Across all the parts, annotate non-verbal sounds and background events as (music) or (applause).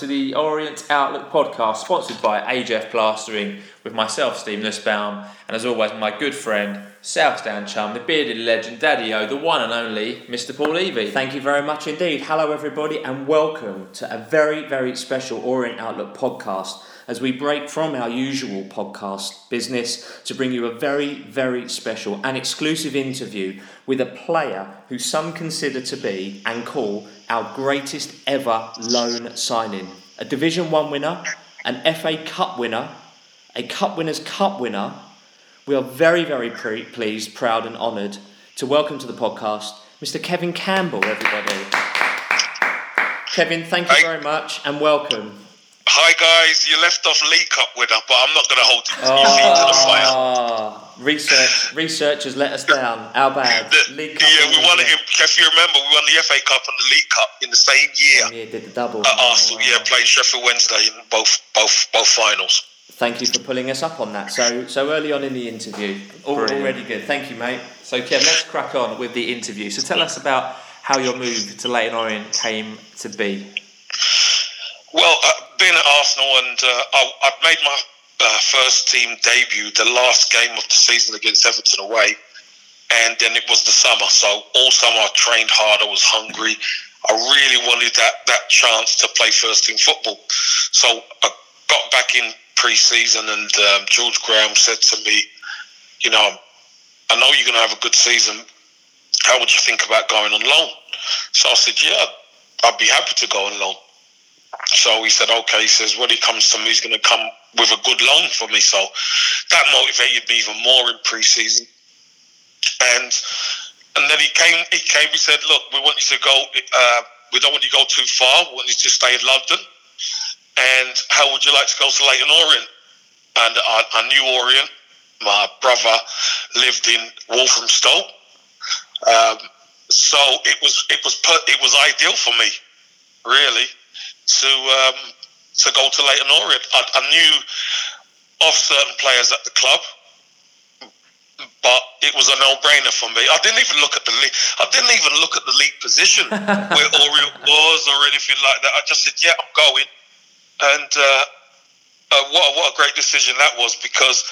to the Orient Outlook podcast, sponsored by AJF Plastering, with myself, Steve Nussbaum, and as always, my good friend, South Southdown chum, the bearded legend, Daddy O, the one and only Mr. Paul Levy. Thank you very much indeed. Hello, everybody, and welcome to a very, very special Orient Outlook podcast as we break from our usual podcast business to bring you a very, very special and exclusive interview with a player who some consider to be and call our greatest ever loan signing. A Division 1 winner, an FA Cup winner, a Cup Winners' Cup winner. We are very, very pre- pleased, proud, and honoured to welcome to the podcast Mr. Kevin Campbell, everybody. Kevin, thank you very much and welcome. Hi guys, you left off League Cup winner, but I'm not going to hold you your feet to the ah. fire. Research, research has let us down. Our bad. The- League Cup yeah, we won it. In, if you remember, we won the FA Cup and the League Cup in the same year Yeah, did the double. at Arsenal. Yeah, playing Sheffield Wednesday in both both both finals. Thank you for pulling us up on that. So, so early on in the interview, Brilliant. already good. Thank you, mate. So, Kev, let's crack on with the interview. So, tell us about how your move to Leyton Orient came to be. Well, uh, being at Arsenal and uh, I, I made my uh, first team debut the last game of the season against Everton away, and then it was the summer. So all summer I trained hard. I was hungry. I really wanted that that chance to play first team football. So I got back in pre-season, and um, George Graham said to me, "You know, I know you're going to have a good season. How would you think about going on loan?" So I said, "Yeah, I'd be happy to go on loan." So he said, okay. He says, when he comes to me, he's going to come with a good loan for me. So that motivated me even more in pre-season. And and then he came. He came. He said, look, we want you to go. Uh, we don't want you to go too far. We want you to stay in London. And how would you like to go to Leyton Orient? And I, I knew Orient. My brother lived in Walthamstow. Um, so it was it was it was ideal for me, really to um, to go to Leyton Orient. I, I knew of certain players at the club, but it was a no-brainer for me. I didn't even look at the league. I didn't even look at the league position (laughs) where Orient was or anything like that. I just said, "Yeah, I'm going." And uh, uh, what what a great decision that was because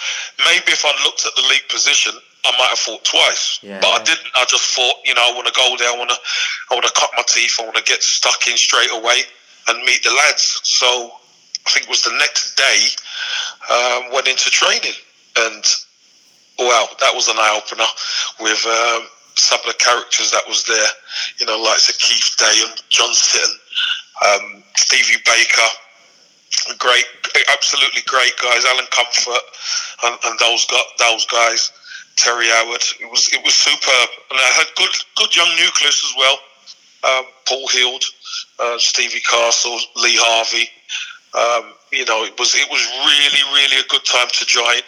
maybe if I'd looked at the league position, I might have thought twice. Yeah. But I didn't. I just thought, you know, I want to go there. I want to, I want to cut my teeth. I want to get stuck in straight away and meet the lads. So I think it was the next day um, went into training, and wow, that was an eye opener with um, some of the characters that was there. You know, like Sir Keith Day and John Sitton, um, Stevie Baker. Great, absolutely great guys. Alan Comfort and, and those got those guys. Terry Howard. It was it was superb, and I had good good young nucleus as well. Um, Paul Heald, uh, Stevie Castle, Lee Harvey. Um, you know, it was it was really really a good time to join.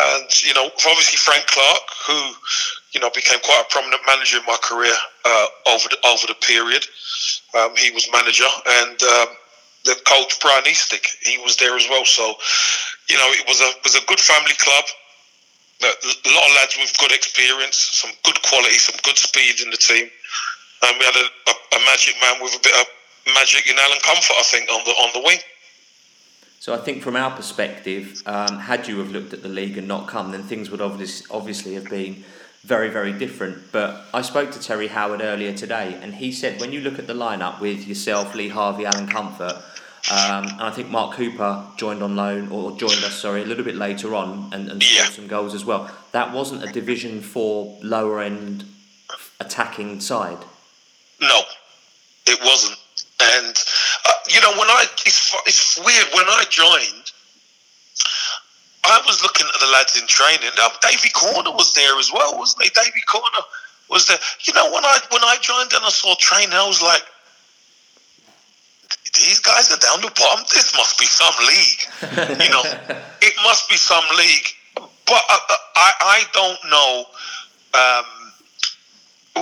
And you know, obviously Frank Clark, who you know became quite a prominent manager in my career uh, over the over the period. Um, he was manager, and um, the coach Brian Eastick, he was there as well. So, you know, it was a was a good family club. A lot of lads with good experience, some good quality, some good speed in the team, and we had a, a, a magic man with a bit of magic in Alan Comfort, I think, on the on the wing. So I think from our perspective, um, had you have looked at the league and not come, then things would obviously obviously have been very very different. But I spoke to Terry Howard earlier today, and he said when you look at the lineup with yourself, Lee Harvey, Alan Comfort, um, and I think Mark Cooper joined on loan or joined us, sorry, a little bit later on and, and scored Yeah. some goals as well. That wasn't a Division Four lower end attacking side. No, it wasn't. And uh, you know, when I it's it's weird when I joined, I was looking at the lads in training. Now, Davy Corner was there as well, wasn't he? Davy Corner was there. You know, when I when I joined and I saw training, I was like, these guys are down the bottom. This must be some league. you know, (laughs) it must be some league. But I, I, I don't know. Um,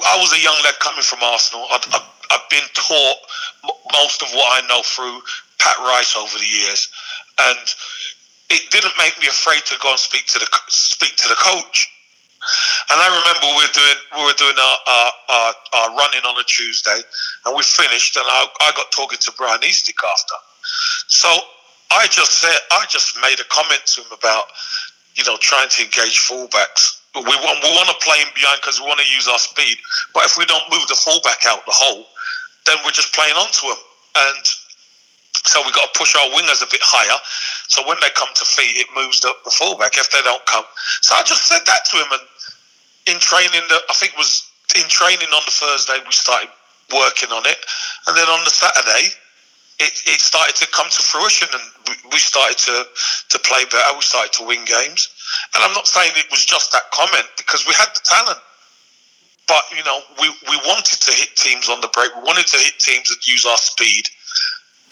I was a young lad coming from Arsenal. I'd, I've been taught most of what I know through Pat Rice over the years, and it didn't make me afraid to go and speak to the speak to the coach. And I remember we were doing we were doing our, our, our, our running on a Tuesday, and we finished, and I, I got talking to Brian Eastick after. So I just said I just made a comment to him about you know trying to engage fullbacks. We want we want to play him behind because we want to use our speed, but if we don't move the fullback out the hole, then we're just playing onto him. And so we've got to push our wingers a bit higher. So when they come to feet, it moves the, the fullback. If they don't come, so I just said that to him. And in training, the, I think was in training on the Thursday, we started working on it, and then on the Saturday, it, it started to come to fruition, and we, started to to play better. We started to win games. And I'm not saying it was just that comment because we had the talent. But you know, we, we wanted to hit teams on the break. We wanted to hit teams that use our speed,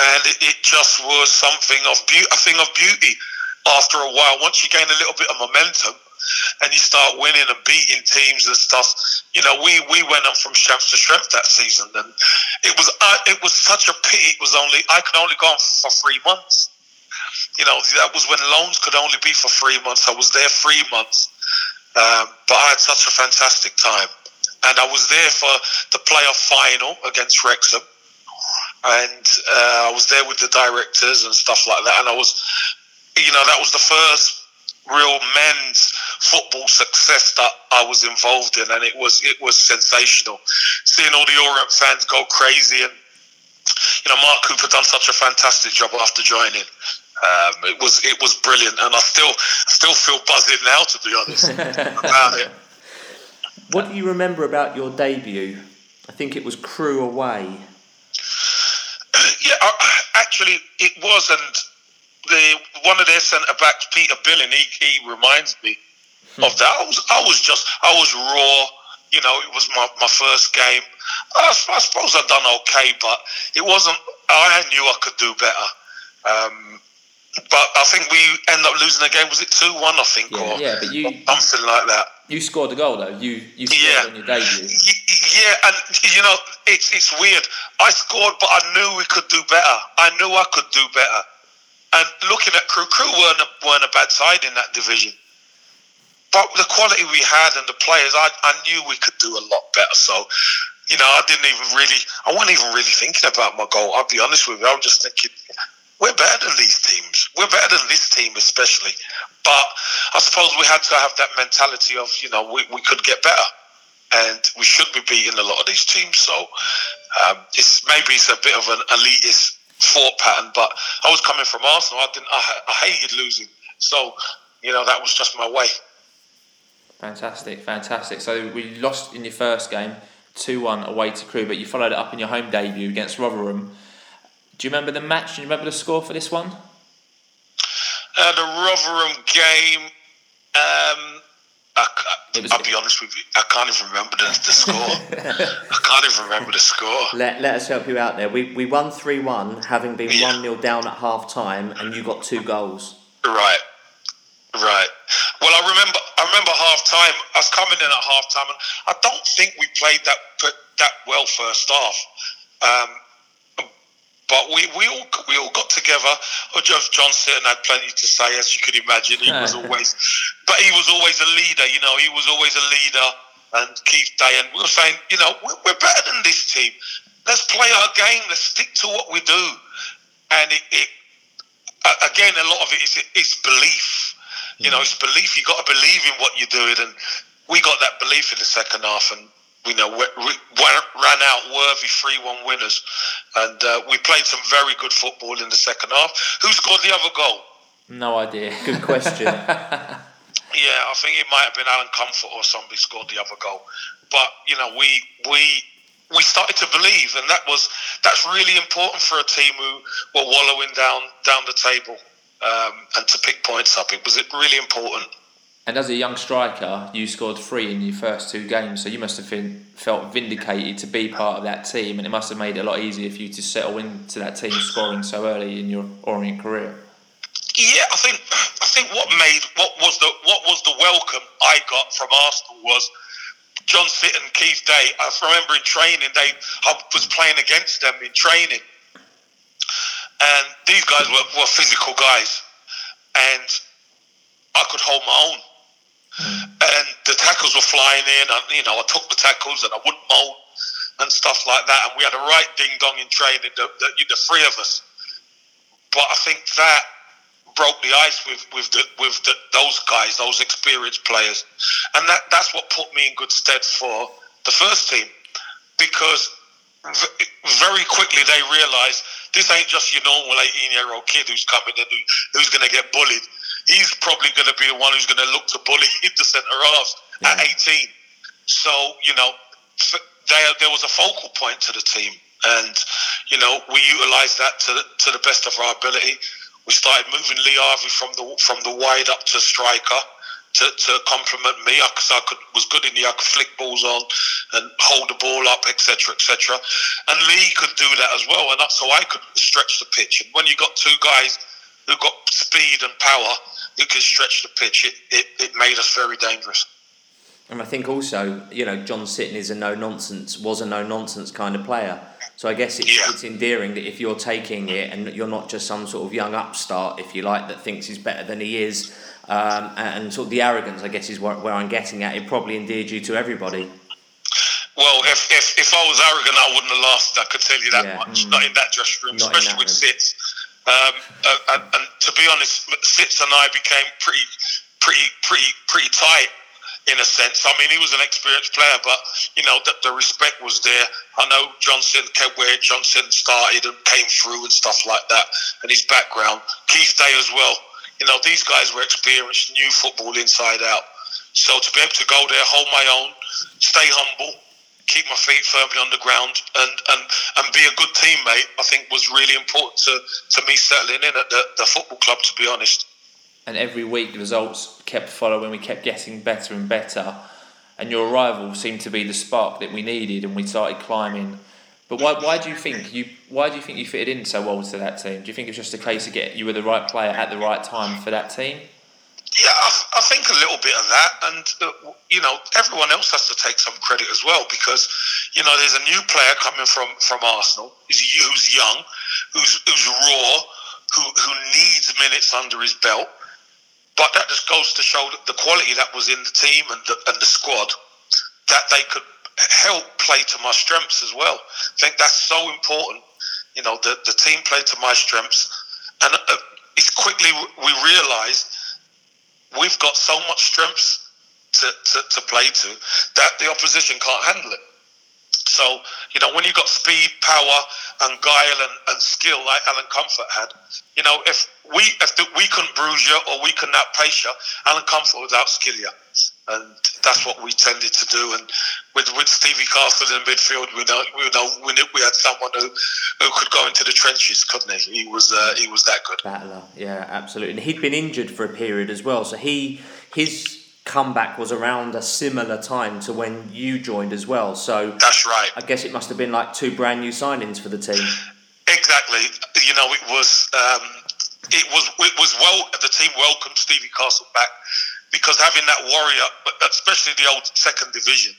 and it, it just was something of beauty, a thing of beauty. After a while, once you gain a little bit of momentum, and you start winning and beating teams and stuff, you know, we, we went up from strength to strength that season, and it was uh, it was such a pity. It was only I could only go on for three months. You know, that was when loans could only be for three months. I was there three months, um, but I had such a fantastic time and I was there for the playoff final against Wrexham, and uh, I was there with the directors and stuff like that. And I was, you know, that was the first real men's football success that I was involved in, and it was it was sensational. Seeing all the Orient fans go crazy, and you know, Mark Cooper done such a fantastic job after joining. Um, it was it was brilliant, and I still still feel buzzing now, to be honest, (laughs) about it. What do you remember about your debut? I think it was Crewe away. (clears throat) Yeah, actually, it was, and the one of their centre backs, Peter Billing, he, he reminds me hmm. of that. I was, I was just, I was raw. You know, it was my, my first game. I, I suppose I'd done okay, but it wasn't. I knew I could do better. Um, but I think we ended up losing the game. Was it two one? I think, yeah, or yeah, but you something like that. You scored the goal though. You you scored yeah. on your debut. Yeah, and you know it's it's weird. I scored, but I knew we could do better. I knew I could do better. And looking at Crewe, Crewe weren't a, weren't a bad side in that division. But the quality we had and the players, I, I knew we could do a lot better. So, you know, I didn't even really, I wasn't even really thinking about my goal. I'll be honest with you. I was just thinking, we're better than these teams. We're better than this team, especially. But I suppose we had to have that mentality of, you know, we, we could get better. And we should be beating a lot of these teams. So um, it's maybe it's a bit of an elitist thought pattern, but I was coming from Arsenal. I didn't. I, I hated losing. So you know that was just my way. Fantastic, fantastic. So we lost in your first game, two one away to Crewe, but you followed it up in your home debut against Rotherham. Do you remember the match? Do you remember the score for this one? Uh, the Rotherham game. Um, I, I, will be honest with you, I can't even remember the, the score. (laughs) I can't even remember the score. Let, let us help you out there. We, we won 3 1, having been 1 yeah. 0 down at half time, and you got two goals. Right. Right. Well, I remember. I remember half time. I was coming in at half time, and I don't think we played that that well first half. Um, but we, we all we all got together. Oh, John Sitton had plenty to say, as you could imagine. He was (laughs) always, but he was always a leader. You know, he was always a leader. And Keith Day, and we were saying, you know, we're, we're better than this team. Let's play our game. Let's stick to what we do. And it, it again, a lot of it is it's belief. You know, mm. it's belief. You got to believe in what you're doing, and we got that belief in the second half. And we know we, ran out worthy 3-1 winners. And uh, we played some very good football in the second half. Who scored the other goal? No idea. Good question. (laughs) Yeah i think it might have been alan comfort or somebody scored the other goal. But you know we we we started to believe and that was that's really important for a team who were wallowing down down the table um, and to pick points up. It was really important and as a young striker, you scored three in your first two games, so you must have been, felt vindicated to be part of that team, and it must have made it a lot easier for you to settle into that team scoring so early in your Orient career. Yeah, I think I think what made what was the what was the welcome I got from Arsenal was John Sitton, Keith Day. I remember in training, they I was playing against them in training, and these guys were, were physical guys, and I could hold my own and the tackles were flying in. And, you know, I took the tackles and I wouldn't mold and stuff like that. And we had a right ding dong in training, the, the, the three of us. But I think that broke the ice with with the, with the, those guys, those experienced players, and that that's what put me in good stead for the first team because very quickly they realised this ain't just your normal 18 year old kid who's coming in who, who's going to get bullied. He's probably going to be the one who's going to look to bully (laughs) the centre halves yeah. at 18. So you know, there there was a focal point to the team, and you know we utilised that to to the best of our ability. We started moving Lee Harvey from the from the wide up to striker to, to complement me because I could was good in the I could flick balls on and hold the ball up, etc., etc. And Lee could do that as well, and so I could stretch the pitch. And when you got two guys who got speed and power who could stretch the pitch, it, it, it made us very dangerous. And I think also, you know, John Sitton is a no nonsense, was a no nonsense kind of player. So I guess it's, yeah. it's endearing that if you're taking it and you're not just some sort of young upstart, if you like, that thinks he's better than he is, um, and, sort of the arrogance, I guess, is where, where, I'm getting at. It probably endeared you to everybody. Well, if, if, if I was arrogant, I wouldn't have lasted. I could tell you that yeah. much. Mm. Not in that dressing room, not especially with Sits. Um, and, and, to be honest, Sits and I became pretty, pretty, pretty, pretty tight in a sense. I mean, he was an experienced player, but you know that the respect was there. I know Johnson where Johnson started and came through and stuff like that, and his background. Keith Day as well. You know, these guys were experienced, knew football inside out. So to be able to go there, hold my own, stay humble, keep my feet firmly on the ground, and and, and be a good teammate, I think was really important to, to me settling in at the, the football club. To be honest and every week the results kept following. We kept getting better and better, and your arrival seemed to be the spark that we needed, and we started climbing. But why, why do you think you why do you think you fitted in so well to that team? Do you think it's just a case of get you were the right player at the right time for that team? Yeah, I, I think a little bit of that, and uh, you know, everyone else has to take some credit as well because you know there's a new player coming from from Arsenal who's, young, who's who's raw, who who needs minutes under his belt but that just goes to show that the quality that was in the team and the, and the squad that they could help play to my strengths as well. I think that's so important. You know, the, the team played to my strengths. And uh, it's quickly we realised we've got so much strength to, to, to play to that the opposition can't handle it. So, you know, when you've got speed, power, and guile and, and skill like Alan Comfort had, you know, if we if the, we couldn't bruise you or we couldn't outpace you, Alan Comfort would outskill you. And that's what we tended to do. And with, with Stevie Castle in midfield, we know we know we knew we had someone who, who could go into the trenches, couldn't he? He was uh, he was that good. Battler, yeah, absolutely. And he'd been injured for a period as well, so he his comeback was around a similar time to when you joined as well. So that's right. I guess it must have been like two brand new signings for the team. Exactly. You know, it was um, it was it was well the team welcomed Stevie Castle back because having that warrior, especially the old second division,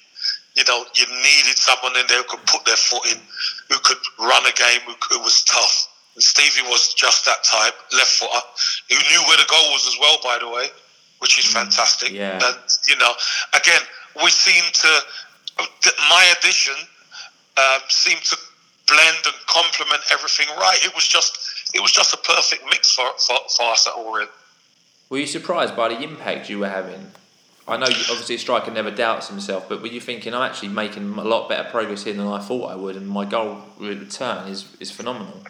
you know, you needed someone in there who could put their foot in, who could run a game, who, who was tough. And Stevie was just that type, left footer, who knew where the goal was as well, by the way which is mm. fantastic. Yeah. You know, again, we seem to, my addition um, seemed to blend and complement everything right. It was just, it was just a perfect mix for, for, for us at Orient. Were you surprised by the impact you were having? I know obviously a striker never doubts himself, but were you thinking I'm actually making a lot better progress here than I thought I would, and my goal return is, is phenomenal?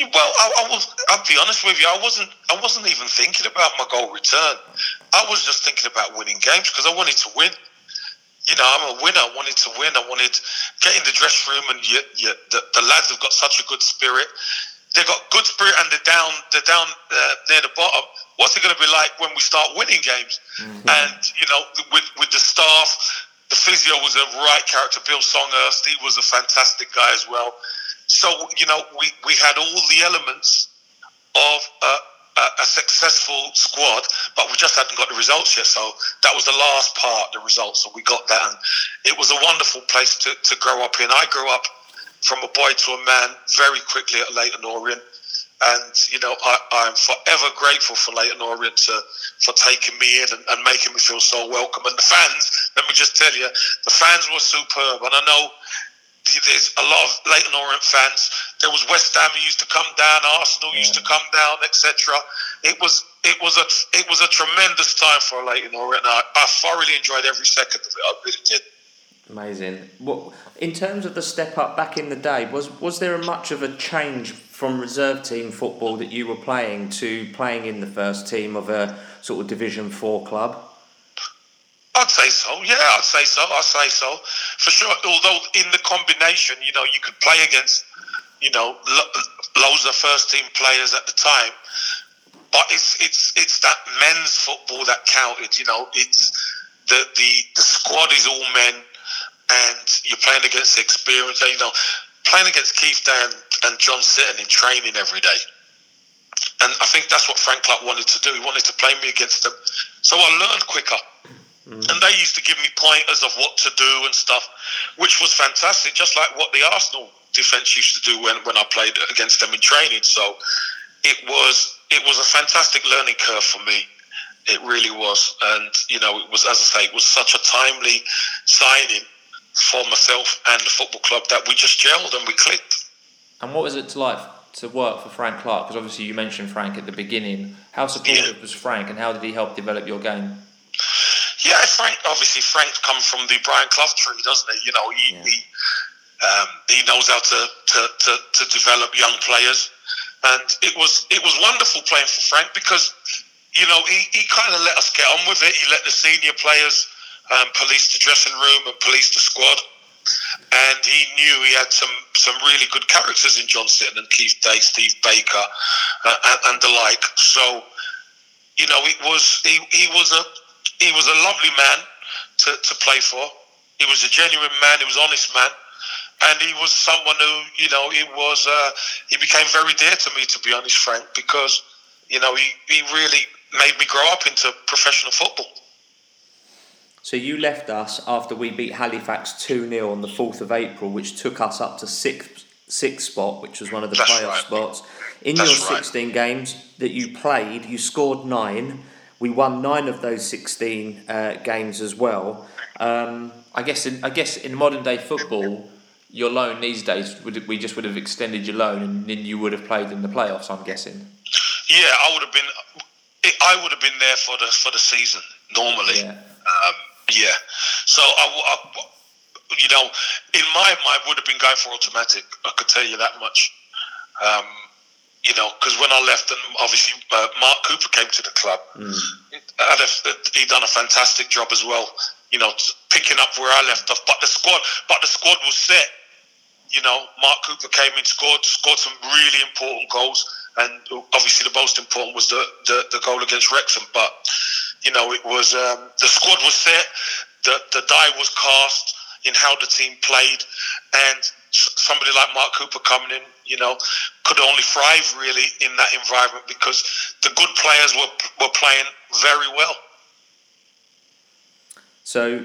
Well, I, I was. I'll be honest with you. I wasn't. I wasn't even thinking about my goal return. I was just thinking about winning games because I wanted to win. You know, I'm a winner. I wanted to win. I wanted to get in the dressing room, and you, you, the, the lads have got such a good spirit. They've got good spirit, and they're down. They're down uh, near the bottom. What's it going to be like when we start winning games? Mm-hmm. And you know, with with the staff, the physio was a right character. Bill Songhurst, he was a fantastic guy as well. So, you know, we, we had all the elements of a, a, a, successful squad, but we just hadn't got the results yet. So that was the last part, the results. So we got that. And it was a wonderful place to, to grow up in. I grew up from a boy to a man very quickly at Leyton Orient. And you know, I, I'm forever grateful for Leyton Orient to, for taking me in and, and making me feel so welcome. And the fans, let me just tell you, the fans were superb. And I know there's a lot of Leyton Orient fans. There was West Ham who used to come down, Arsenal yeah. used to come down, etc. It was it was a it was a tremendous time for Leyton Orient. I, I thoroughly enjoyed every second of it. I really did. Amazing. What in terms of the step up back in the day, was was there much of a change from reserve team football that you were playing to playing in the first team of a sort of Division Four club? I'd say so. Yeah, I'd say so. I'd say so for sure. Although in the combination, you know, you could play against, you know, lo- loads of first team players at the time, but it's it's it's that men's football that counted. You know, it's the the the squad is all men, and you're playing against experience. You know, playing against Keith Day and John Sitton in training every day. And I think that's what Frank Clark wanted to do. He wanted to play me against them. So I learned quicker. Mm. And they used to give me pointers of what to do and stuff, which was fantastic, just like what the Arsenal defence used to do when, when I played against them in training. So it was it was a fantastic learning curve for me. It really was. And, you know, it was, as I say, it was such a timely signing for myself and the football club that we just gelled and we clicked. And what was it like to work for Frank Clark? Because obviously you mentioned Frank at the beginning. How supportive yeah. was Frank and how did he help develop your game? Yeah, Frank. Obviously, Frank's come from the Brian Clough tree, doesn't he? You know, he yeah. he, um, he knows how to, to, to, to develop young players, and it was it was wonderful playing for Frank because you know he, he kind of let us get on with it. He let the senior players um, police the dressing room and police the squad. And he knew he had some, some really good characters in John Sitton and Keith Day, Steve Baker, uh, and, and, the like. So, you know, it was he, he was a he was a lovely man to, to play for. He was a genuine man. He was an honest man, and he was someone who, you know, he was. Uh, he became very dear to me, to be honest, Frank, because you know he, he really made me grow up into professional football. So you left us after we beat Halifax 2 0 on the 4th of April, which took us up to sixth, sixth spot, which was one of the That's playoff right. spots. In That's your 16 right. games that you played, you scored nine we won nine of those 16 uh, games as well. Um, I guess in, I guess in modern day football, your loan these days would we just would have extended your loan and then you would have played in the playoffs. I'm guessing. Yeah, I would have been. I would have been there for the for the season normally. Yeah. Um, yeah. So I, I, you know, in my mind, would have been going for automatic. I could tell you that much. Um, you know, because when I left, and obviously uh, Mark Cooper came to the club, mm. he done a fantastic job as well. You know, picking up where I left off. But the squad, but the squad was set. You know, Mark Cooper came in, scored, scored some really important goals, and obviously the most important was the the, the goal against Wrexham. But you know, it was um, the squad was set, the the die was cast in how the team played, and somebody like Mark Cooper coming in, you know, could only thrive really in that environment because the good players were were playing very well. So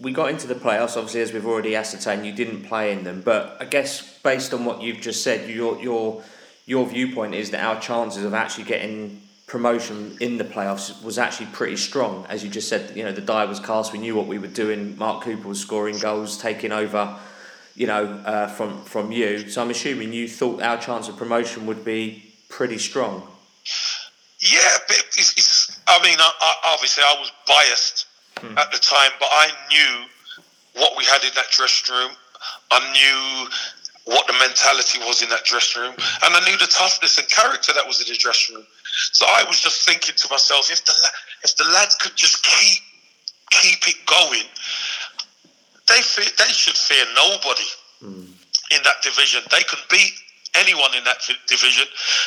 we got into the playoffs. Obviously, as we've already ascertained, you didn't play in them. But I guess based on what you've just said, your your your viewpoint is that our chances of actually getting promotion in the playoffs was actually pretty strong. As you just said, you know, the die was cast. We knew what we were doing. Mark Cooper was scoring goals, taking over you know, uh, from from you. So I'm assuming you thought our chance of promotion would be pretty strong. Yeah, it's, it's, I mean, I, I, obviously I was biased hmm. at the time, but I knew what we had in that dressing room. I knew what the mentality was in that dressing room, and I knew the toughness and character that was in the dressing room. So I was just thinking to myself, if the if the lads could just keep keep it going, they fear, they should fear nobody mm. in that division. They can beat anyone in that division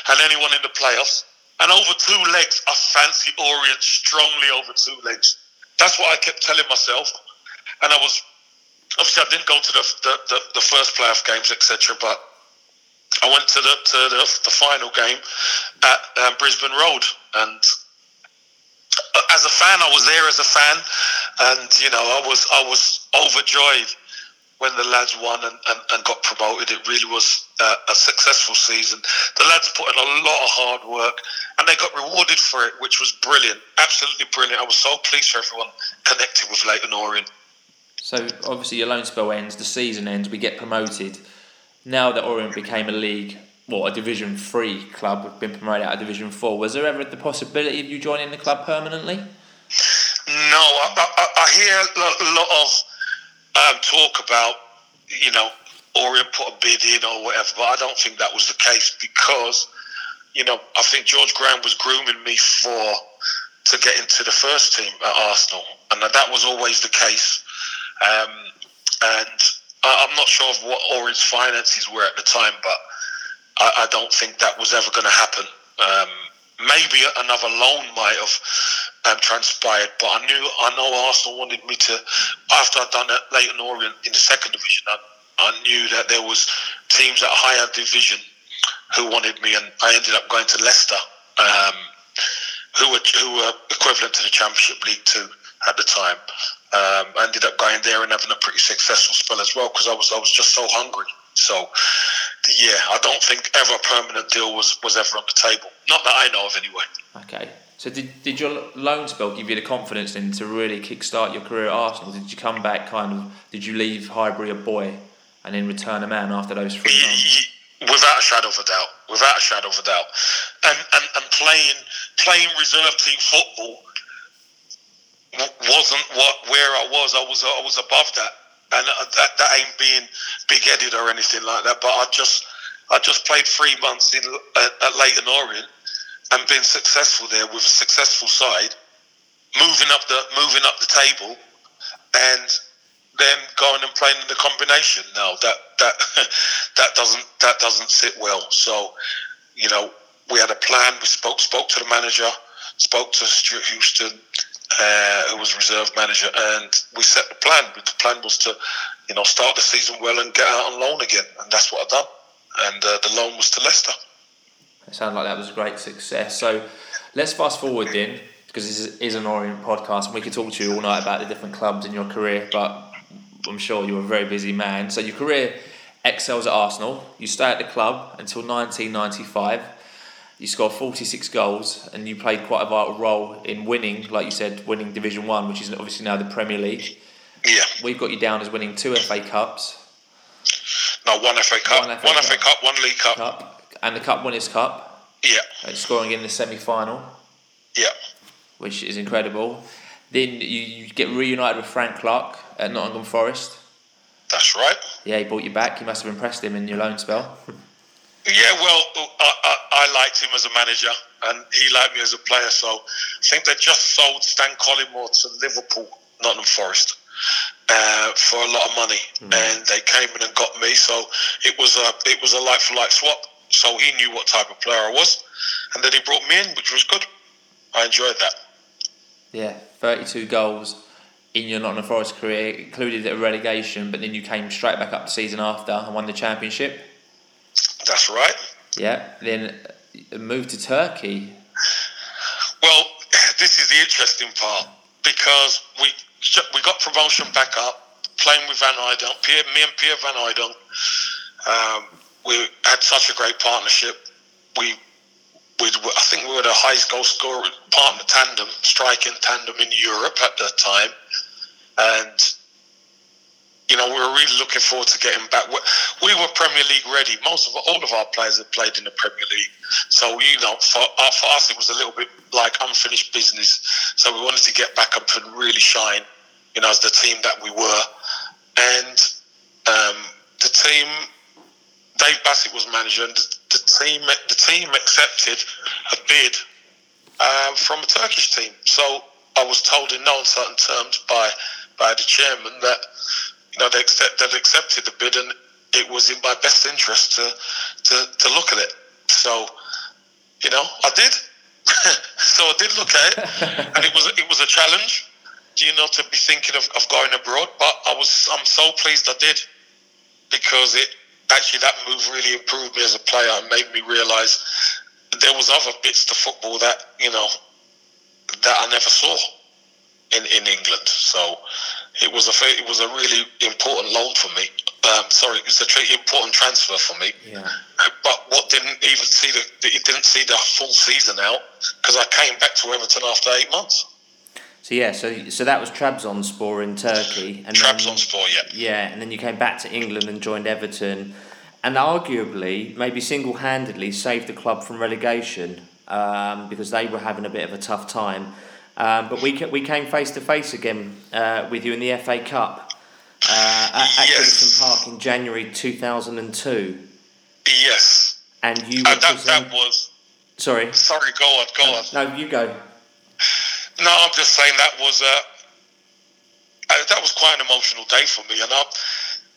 and anyone in the playoffs. And over two legs, I fancy Orient strongly over two legs. That's what I kept telling myself. And I was obviously I didn't go to the the, the, the first playoff games, etc. But I went to the to the, the final game at um, Brisbane Road, and as a fan, I was there as a fan, and you know, I was I was overjoyed when the lads won and, and, and got promoted. It really was uh, a successful season. The lads put in a lot of hard work and they got rewarded for it, which was brilliant. Absolutely brilliant. I was so pleased for everyone connected with Leyton Orient. So obviously your loan spell ends, the season ends, we get promoted. Now that Orient became a league, well, a Division Three club, we've been promoted out of Division Four. Was there ever the possibility of you joining the club permanently? No, I, I, I hear a lot of um, talk about, you know, Orient put a bid in or whatever, but I don't think that was the case because, you know, I think George Graham was grooming me for to get into the first team at Arsenal, and that was always the case. Um, and I, am not sure of what Orient's finances were at the time, but I, I don't think that was ever going to happen. Um, maybe another loan might have um, transpired, but I knew I know Arsenal wanted me to. After I'd done it Leyton Orient in the second division, I, I knew that there was teams at higher division who wanted me, and I ended up going to Leicester, um, who were who were equivalent to the Championship League Two at the time. Um, I ended up going there and having a pretty successful spell as well because I was I was just so hungry. So, yeah, I don't think ever a permanent deal was, was ever on the table. Not that I know of, anyway. Okay. So, did, did your loan spell give you the confidence then to really kickstart your career at Arsenal? Did you come back kind of, did you leave Highbury a boy and then return a man after those three months? Without a shadow of a doubt. Without a shadow of a doubt. And, and, and playing, playing reserve team football wasn't what where I was. I was I was above that and uh, that, that ain't being big-headed or anything like that. But I just I just played three months in uh, at, at Leyton Orient and been successful there with a successful side, moving up the moving up the table, and then going and playing in the combination. Now that that (laughs) that doesn't that doesn't sit well. So you know we had a plan. We spoke spoke to the manager, spoke to Stuart Houston uh, who was reserve manager, and we set the plan. The plan was to, you know, start the season well and get out on loan again, and that's what I've done. And uh, the loan was to Leicester. It sounded like that was a great success. So let's fast forward then, because this is, is an Orient podcast, and we could talk to you all night about the different clubs in your career, but I'm sure you're a very busy man. So your career excels at Arsenal. You stay at the club until 1995 you scored 46 goals and you played quite a vital role in winning, like you said, winning Division 1, which is obviously now the Premier League. Yeah. We've got you down as winning two FA Cups. No, one FA Cup. One FA, one Cup. FA Cup, one League Cup. Cup. And the Cup Winners' Cup. Yeah. And scoring in the semi final. Yeah. Which is incredible. Then you, you get reunited with Frank Clark at Nottingham Forest. That's right. Yeah, he brought you back. You must have impressed him in your loan spell. (laughs) Yeah, well, I, I, I, liked him as a manager, and he liked me as a player. So I think they just sold Stan Collymore to Liverpool, Nottingham Forest, uh, for a lot of money, mm. and they came in and got me. So it was a it was a like for like swap. So he knew what type of player I was, and then he brought me in, which was good. I enjoyed that. Yeah, thirty-two goals in your Nottingham Forest career, included a relegation, but then you came straight back up the season after and won the championship. That's right. Yeah. Then move to Turkey. Well, this is the interesting part because we we got promotion back up, playing with Van Hooijdonk, Pierre, me and Pierre Van Hooijdonk. Um, we had such a great partnership. We, we, I think we were the highest goal scorer partner tandem, striking tandem in Europe at that time, and you know, we were really looking forward to getting back. We were Premier League ready. Most of all of our players had played in the Premier League, so you know, for, uh, for us it was a little bit like unfinished business. So we wanted to get back up and really shine, you know, as the team that we were. And um, the team, Dave Bassett was manager, and the, the team the team accepted a bid um, from a Turkish team. So I was told in no uncertain terms by by the chairman that they accept, they'd accepted the bid, and it was in my best interest to to, to look at it. So, you know, I did. (laughs) so I did look at it, (laughs) and it was it was a challenge, you know, to be thinking of, of going abroad. But I was I'm so pleased I did because it actually that move really improved me as a player and made me realise there was other bits to football that you know that I never saw in in England. So it was a it was a really important loan for me. Um, sorry, it was a tr- important transfer for me. Yeah. But what didn't even see the it didn't see the full season out because I came back to Everton after eight months. So yeah, so so that was Trabzonspor in Turkey, and then, Trabzonspor, yeah. yeah, and then you came back to England and joined Everton, and arguably, maybe single-handedly, saved the club from relegation um, because they were having a bit of a tough time. Um, but we we came face to face again uh, with you in the FA Cup uh, at, at Yes. Goodison Park in January two thousand and two, Yes, and you were and that, that was sorry. sorry. Go on, go on. No, you go. No, I'm just saying that was uh, uh, that was quite an emotional day for me, and I'm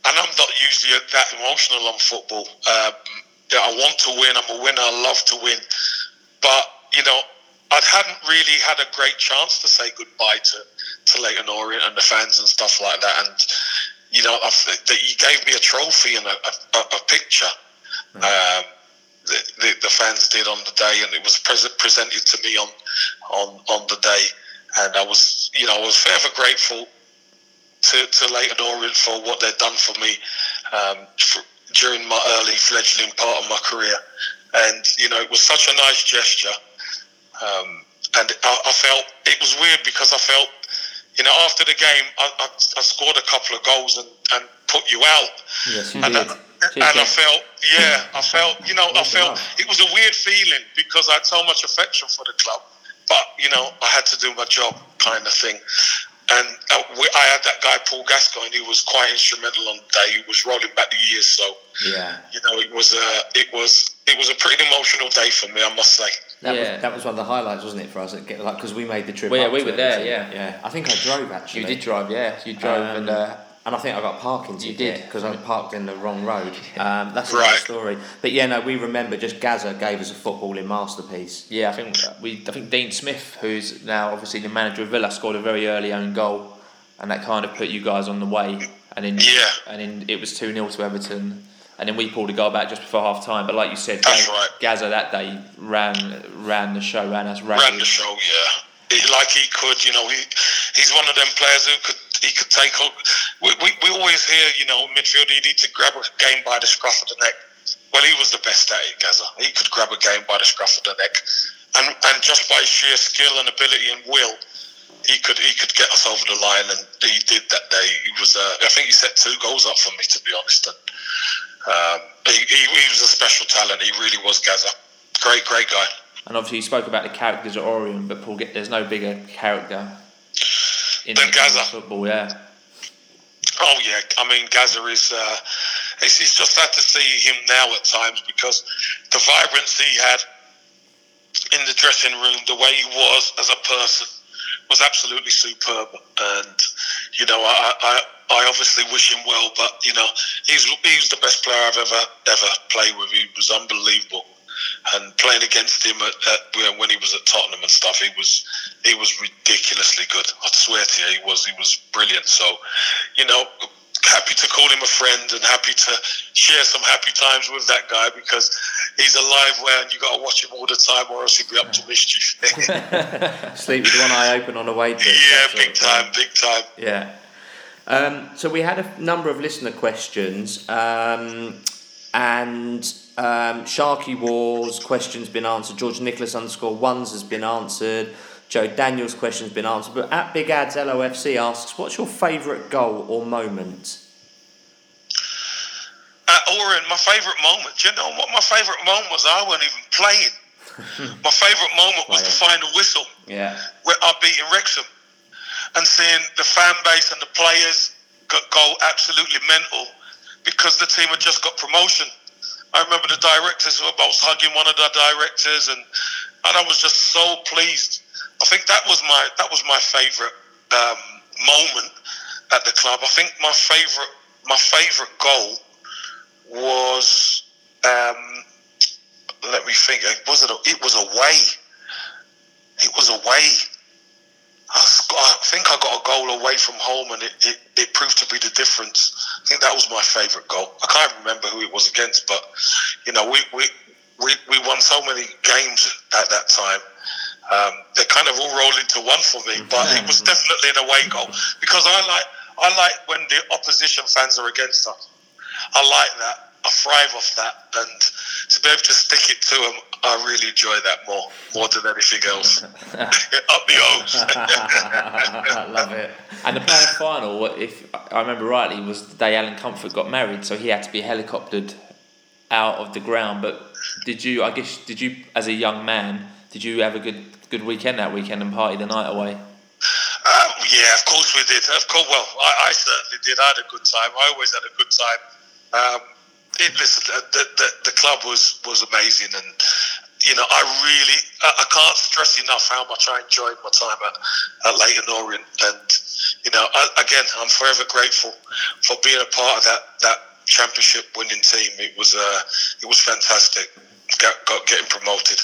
and I'm not usually that emotional on football. Um, yeah, I want to win. I'm a winner. I love to win, but you know, I hadn't really had a great chance to say goodbye to to Leyton Orient and the fans and stuff like that. And you know, that you gave me a trophy and a, a, a picture. Um, the, the, the fans did on the day, and it was pres- presented to me on on on the day, and I was you know I was forever grateful to to Leyton Orient for what they'd done for me um, for, during my early fledgling part of my career, and you know it was such a nice gesture, um, and I, I felt it was weird because I felt. You know, after the game, I, I, I scored a couple of goals and, and put you out. Yes, you And, did. I, and I felt, yeah, I felt, you know, I felt it was a weird feeling because I had so much affection for the club, but you know, I had to do my job, kind of thing. And uh, we, I had that guy Paul Gascoigne, who was quite instrumental on the day. He was rolling back the years, so Yeah. you know, it was a, it was, it was a pretty emotional day for me, I must say. That, Yeah. was, that was one of the highlights, wasn't it, for us? Because like, 'cause we made the trip. Well, yeah, up we were there, yeah. yeah. I think I drove actually. You did drive, yeah. You drove, Um, and uh, and I think I got a parking You ticket did. because I parked in the wrong road. Um, that's another Right. story. But yeah, no, we remember just Gaza gave us a footballing masterpiece. yeah, I think we, I think Dean Smith, who's now obviously the manager of Villa, scored a very early own goal, and that kind of put you guys on the way. And in, Yeah. and in, it was two 0 to Everton, and then we pulled a goal back just before half time. But like you said, That's Gaz- right. Gaza that day ran ran the show, ran us ran ragged. the show. Yeah, He- like he could. You know, he he's one of them players who could he could take. o- We, we, we always hear, you know, midfield you need to grab a game by the scruff of the neck. Well, he was the best at it, Gaza. He could grab a game by the scruff of the neck, and and just by sheer skill and ability and will. He could he could get us over the line, and he did that day. He was uh, I think he set two goals up for me, to be honest. And um, he, he, he was a special talent. He really was, Gaza. Great, great guy. And obviously, you spoke about the characters at Orient, but Paul, there's no bigger character in Than Gaza. football. Yeah, Oh yeah, I mean Gaza is. Uh, it's, it's just sad to see him now at times because the vibrancy he had in the dressing room, the way he was as a person, was absolutely superb. And you know, I, I, I obviously wish him well, but you know, he's he's the best player I've ever ever played with. He was unbelievable. And playing against him at, at, when he was at Tottenham and stuff, he was he was ridiculously good. I swear to you, he was he was brilliant. So, you know, happy to call him a friend and happy to share some happy times with that guy because he's a live wire and you got to watch him all the time or else he'll be up to mischief. (laughs) Sleep with one eye open on a way (laughs) yeah, big time, big time. Yeah. Um, so we had a number of listener questions, um, and um, Sharky Wars question's been answered. George Nicholas underscore ones has been answered. Joe Daniels' question's been answered. But at Big Ads LOFC asks, "What's your favourite goal or moment?" At Orient, my favourite moment, do you know what my favourite moment was? I wasn't even playing. (laughs) my favourite moment was the final whistle. Yeah. where I beating Wrexham and seeing the fan base and the players go absolutely mental because the team had just got promotion. I remember the directors were both hugging one of the directors, and and I was just so pleased. I think that was my that was my favourite um, moment at the club. I think my favourite my favourite goal was um, let me think. Was it? It was away. It was away. I, think I got a goal away from home, and it, it, it proved to be the difference. I think that was my favourite goal. I can't remember who it was against, but you know, we we, we, we won so many games at that time. Um, they kind of all rolled into one for me, but it was definitely an away goal because I like I like when the opposition fans are against us. I like that. I thrive off that, and to be able to stick it to them, I really enjoy that more, more than anything else. (laughs) Up the O's. I (laughs) love it. And the playoff final, if I remember rightly, was the day Alan Comfort got married, so he had to be helicoptered out of the ground. But did you? I guess did you, as a young man, did you have a good good weekend that weekend and party the night away? Um, yeah, of course we did. Of course, well, I, I certainly did. I had a good time. I always had a good time. Um, it, listen, the, the, the club was, was amazing, and you know, I really I, can't stress enough how much I enjoyed my time at, at Leyton Orient, and you know, I, again, I'm forever grateful for being a part of that that championship winning team. It was uh, it was fantastic. Got, got getting promoted.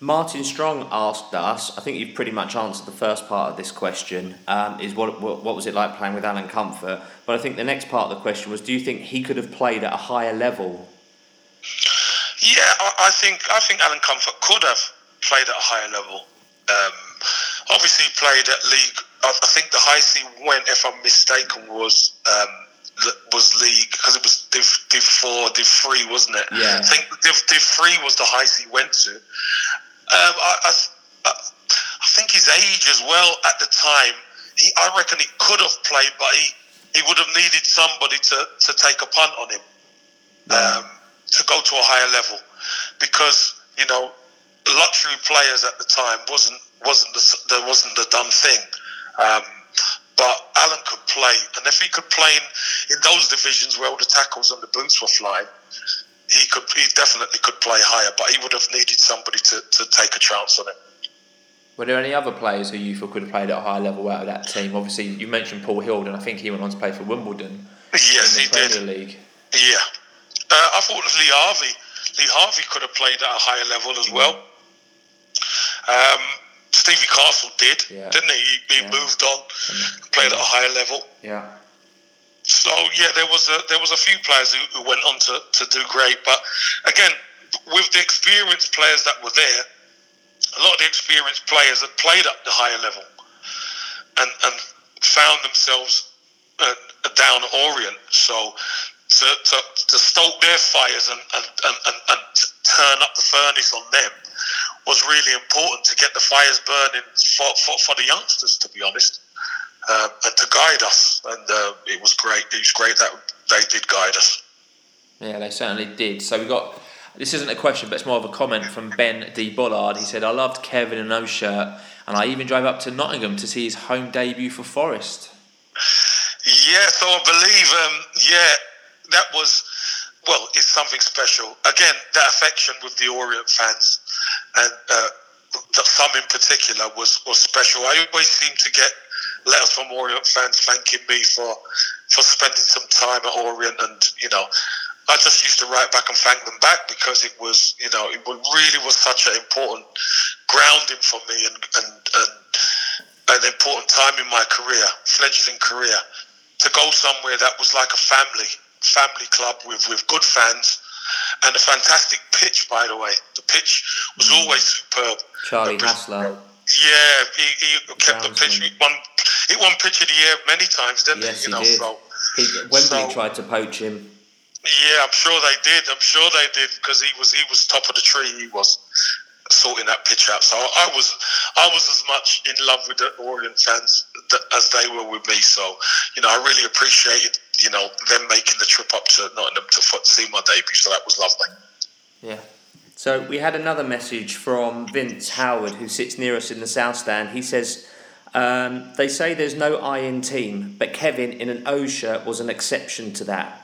Martin Strong asked us. I think you've pretty much answered the first part of this question. Um, is what, what what was it like playing with Alan Comfort? But I think the next part of the question was, do you think he could have played at a higher level? Yeah, I, I think I think Alan Comfort could have played at a higher level. Um, obviously, played at league. I, I think the highest he went, if I'm mistaken, was um, was league because it was Div, Div four, Div three, wasn't it? Yeah. I think Div, Div three was the highest he went to. Um, I, I, I think his age as well at the time. He, I reckon he could have played, but he, he would have needed somebody to, to take a punt on him, um, to go to a higher level, because you know luxury players at the time wasn't wasn't the, there wasn't the done thing. Um, but Alan could play, and if he could play in, in those divisions where all the tackles and the boots were flying, he could he definitely could play higher. But he would have needed somebody to, to take a chance on him. Were there any other players who you thought could have played at a higher level out of that team? Obviously, you mentioned Paul Hill, and I think he went on to play for Wimbledon. Yes, in the he Premier did. League. Yeah, uh, I thought Lee Harvey. Lee Harvey could have played at a higher level as well. Um, Stevie Castle did, Yeah. didn't he? He, he Yeah. moved on, played at a higher level. Yeah. So yeah, there was a there was a few players who, who went on to, to do great, but again, with the experienced players that were there, a lot of the experienced players had played up the higher level, and and found themselves uh, down at Orient. So to, to, to stoke their fires and and, and, and turn up the furnace on them was really important to get the fires burning for, for, for the youngsters, to be honest um, and to guide us. And uh, it was great. It was great that they did guide us. Yeah, they certainly did. So we got. This isn't a question, but it's more of a comment from Ben D. Bollard. He said, "I loved Kevin in no shirt, and I even drove up to Nottingham to see his home debut for Forest." Yeah, so I believe, um, yeah, that was, well, it's something special. Again, that affection with the Orient fans, and uh, some in particular was, was special. I always seem to get letters from Orient fans thanking me for for spending some time at Orient, and you know, I just used to write back and thank them back because it was, you know, it really was such an important grounding for me and and, and an important time in my career, fledgling career, to go somewhere that was like a family, family club with, with good fans and a fantastic pitch, by the way. The pitch was mm. always superb. Charlie The- Hassler. Yeah, he, he kept the pitch. He won, he won pitch of the year many times, didn't Yes, he? he know, did. so He, Wembley So- tried to poach him. yeah, I'm sure they did. I'm sure they did because he was he was top of the tree. He was sorting that pitch out. So I was I was as much in love with the Orient fans as they were with me. So you know, I really appreciated you know them making the trip up to Nottingham to see my debut. So that was lovely. Yeah. So we had another message from Vince Howard, who sits near us in the south stand. He says, um, "They say there's no I in team, but Kevin in an O shirt was an exception to that.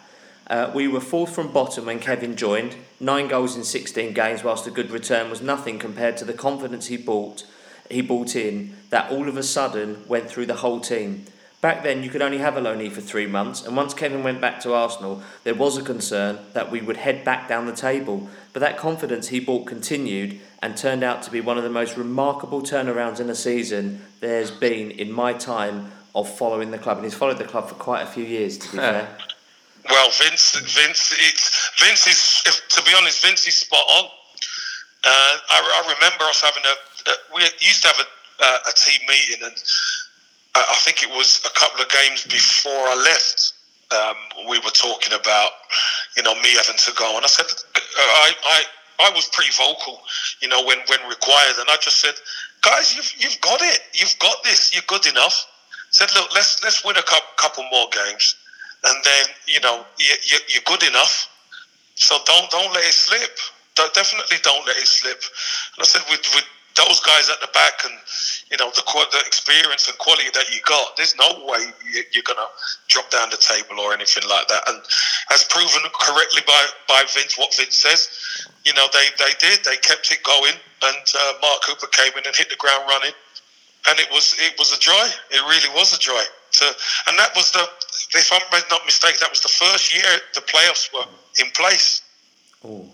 Uh, we were fourth from bottom when Kevin joined. Nine goals in 16 games, whilst a good return was nothing compared to the confidence he bought, He brought in that all of a sudden went through the whole team." Back then, you could only have a loanee for three months, and once Kevin went back to Arsenal, there was a concern that we would head back down the table. But that confidence he brought continued and turned out to be one of the most remarkable turnarounds in a season there's been in my time of following the club. And he's followed the club for quite a few years, to be (laughs) fair. Well, Vince, Vince, it's Vince is. If, to be honest, Vince is spot on. Uh, I, I remember us having a. Uh, we used to have a, uh, a team meeting, and I, I think it was a couple of games before I left. Um, we were talking about, you know, me having to go, and I said, I, I, I was pretty vocal, you know, when when required, and I just said, guys, you've you've got it, you've got this, you're good enough. Said, look, let's let's win a couple more games, and then you know you, you, you're good enough. So don't don't let it slip. Don't, definitely don't let it slip. And I said, with those guys at the back and you know the the experience and quality that you got, there's no way you're gonna drop down the table or anything like that. And as proven correctly by by Vince, what Vince says, you know they they did. They kept it going, and uh, Mark Cooper came in and hit the ground running, and it was it was a joy. It really was a joy. To, and that was the if I'm not mistaken, that was the first year the playoffs were in place. Oh.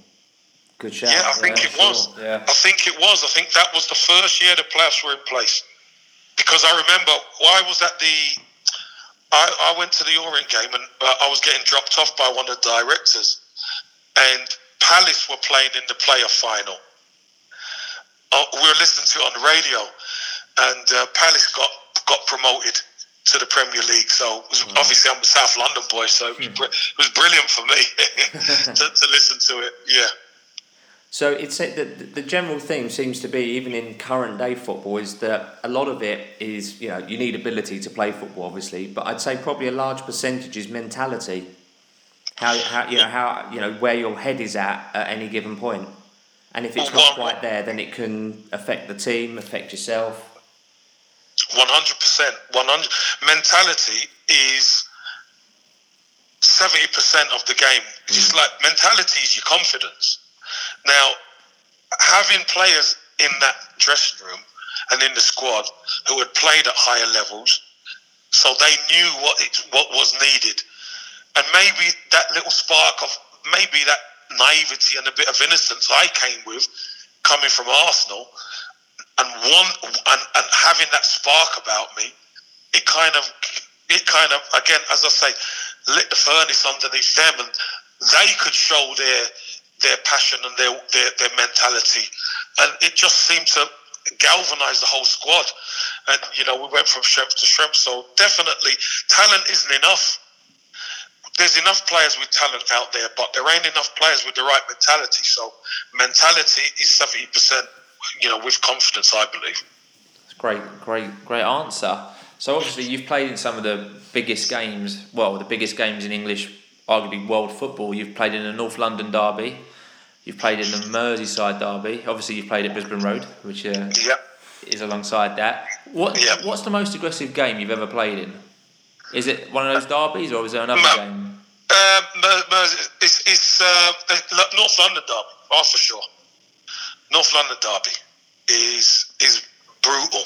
Good shout. Yeah, I think yeah, it sure. was. Yeah. I think it was. I think that was the first year the playoffs were in place. Because I remember why was that the, I, I went to the Orient game and uh, I was getting dropped off by one of the directors, and Palace were playing in the playoff final. Uh, we were listening to it on the radio, and uh, Palace got got promoted to the Premier League. So was, mm. obviously I'm a South London boy, so it was, mm. it was brilliant for me (laughs) to, to listen to it. Yeah. So it's the, the general theme seems to be even in current day football is that a lot of it is you know you need ability to play football obviously, but I'd say probably a large percentage is mentality. How, how you know how you know where your head is at at any given point, and if it's not quite there, then it can affect the team, affect yourself. One hundred percent, one hundred. Mentality is seventy percent of the game. Mm. like mentality is your confidence now, having players in that dressing room and in the squad who had played at higher levels, so they knew what it, what was needed, and maybe that little spark of maybe that naivety and a bit of innocence I came with, coming from Arsenal, and one and, and having that spark about me, it kind of it kind of again, as I say, lit the furnace underneath them, and they could show their their passion and their, their, their mentality. And it just seemed to galvanize the whole squad. And, you know, we went from strength to strength. So definitely, talent isn't enough. There's enough players with talent out there, but there ain't enough players with the right mentality. So mentality is 70%, you know, with confidence, I believe. Great, great, great answer. So obviously you've played in some of the biggest games, well, the biggest games in English arguably world football. You've played in a North London derby. You've played in the Merseyside derby. Obviously, you've played at Brisbane Road, which uh, yep. is alongside that. What yep. What's the most aggressive game you've ever played in? Is it one of those derbies, or is there another game? Uh, Mer- it's, it's uh, North London derby, oh for sure. North London derby is is brutal,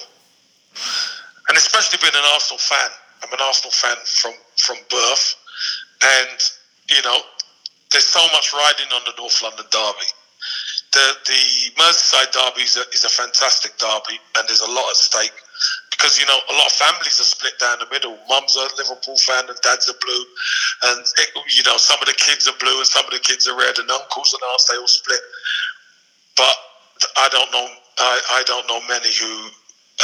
and especially being an Arsenal fan. I'm an Arsenal fan from from birth. And, you know, there's so much riding on the North London derby. The the Merseyside derby is a, is a fantastic derby, and there's a lot at stake because you know a lot of families are split down the middle. Mum's a Liverpool fan and dad's a blue, and it, you know some of the kids are blue and some of the kids are red, and uncles and aunts they all split. But I don't know. I, I don't know many who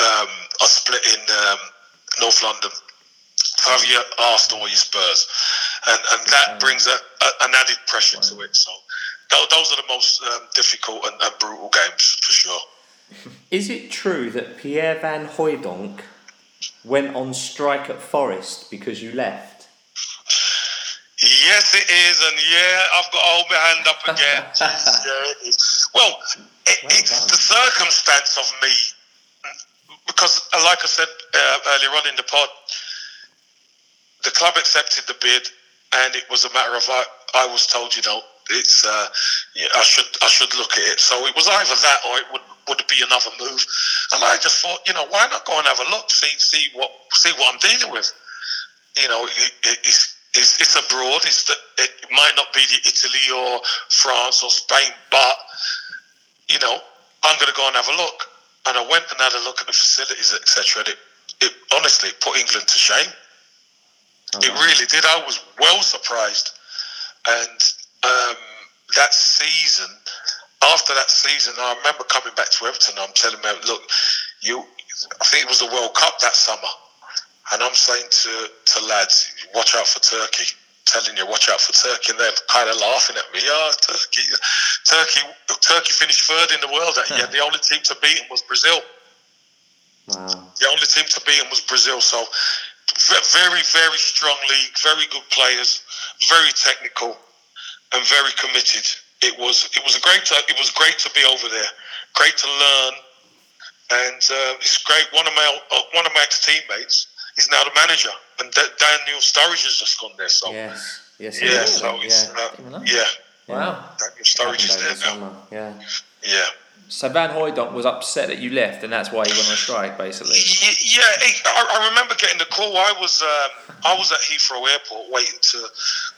um, are split in um, North London have your Arsenal your Spurs, and and that brings a, a, an added pressure to it. So those are the most um, difficult and, and, brutal games for sure. (laughs) Is it true that Pierre Van Hooijdonk went on strike at Forest because you left? Yes, it is, and yeah, I've got to hold my hand up again. (laughs) yeah, it is. Well, it, well it's the circumstance of me, because, like I said uh, earlier on in the pod, the club accepted the bid, and it was a matter of I, I was told, you know, it's uh, yeah, I should I should look at it. So it was either that or it would would be another move. And I just thought, you know, why not go and have a look, see see what see what I'm dealing with. You know, it, it, it's, it's it's abroad. It's the, it might not be Italy or France or Spain, but you know, I'm going to go and have a look. And I went and had a look at the facilities, etc. It, it honestly put England to shame. Oh, it really did. I was well surprised. And um, that season, after that season, I remember coming back to Everton. I'm telling them, look, you. I think it was the World Cup that summer, And I'm saying to, to lads, watch out for Turkey. Telling you, watch out for Turkey, and they're kind of laughing at me. Oh, Turkey, Turkey, Turkey finished third in the world that year. The only team to beat them was Brazil. Wow. The only team to beat them was Brazil. So, very, very strong league, very good players, very technical, and very committed. It was, it was a great, it was great to be over there. Great to learn, and uh, it's great. One of my, uh, one of my ex teammates is now the manager, and D- Daniel Sturridge has just gone there. So, Yes. Yes. yeah, it is. so it's, yeah. uh, Didn't yeah, Wow. Daniel Sturridge is there now. summer, Yeah. Yeah. So Van Hooijdonk was upset that you left, and that's why he went on strike, basically. Yeah, I, remember getting the call. I was um, I was at Heathrow Airport waiting to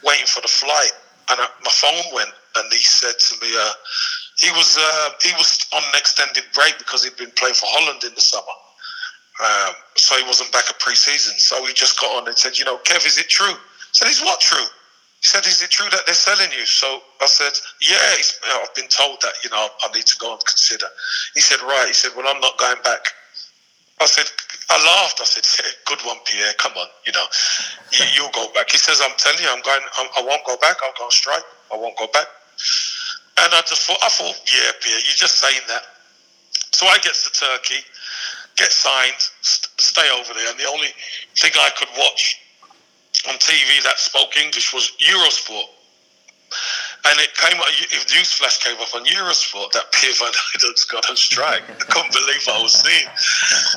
waiting for the flight, and I, my phone went, and he said to me, uh, he was uh, he was on an extended break because he'd been playing for Holland in the summer, um, so he wasn't back at pre-season. So he just got on and said, you know, Kev, is it true? I said, is what true? He said, is it true that they're selling you? So I said, yeah, you know, I've been told that, you know, I need to go and consider. He said, right. He said, well, I'm not going back. I said, I laughed. I said, yeah, good one, Pierre. Come on, you know, you, you'll go back. He says, I'm telling you, I'm going. I'm, I won't go back. I'll go on strike. I won't go back. And I just thought, I thought, yeah, Pierre, you're just saying that. So I get to Turkey, get signed, st- stay over there, and the only thing I could watch on TV that spoke English was Eurosport. And it came up, Newsflash came up on Eurosport that Pierre Van Hooijdonk's got on strike. I couldn't believe I was seeing.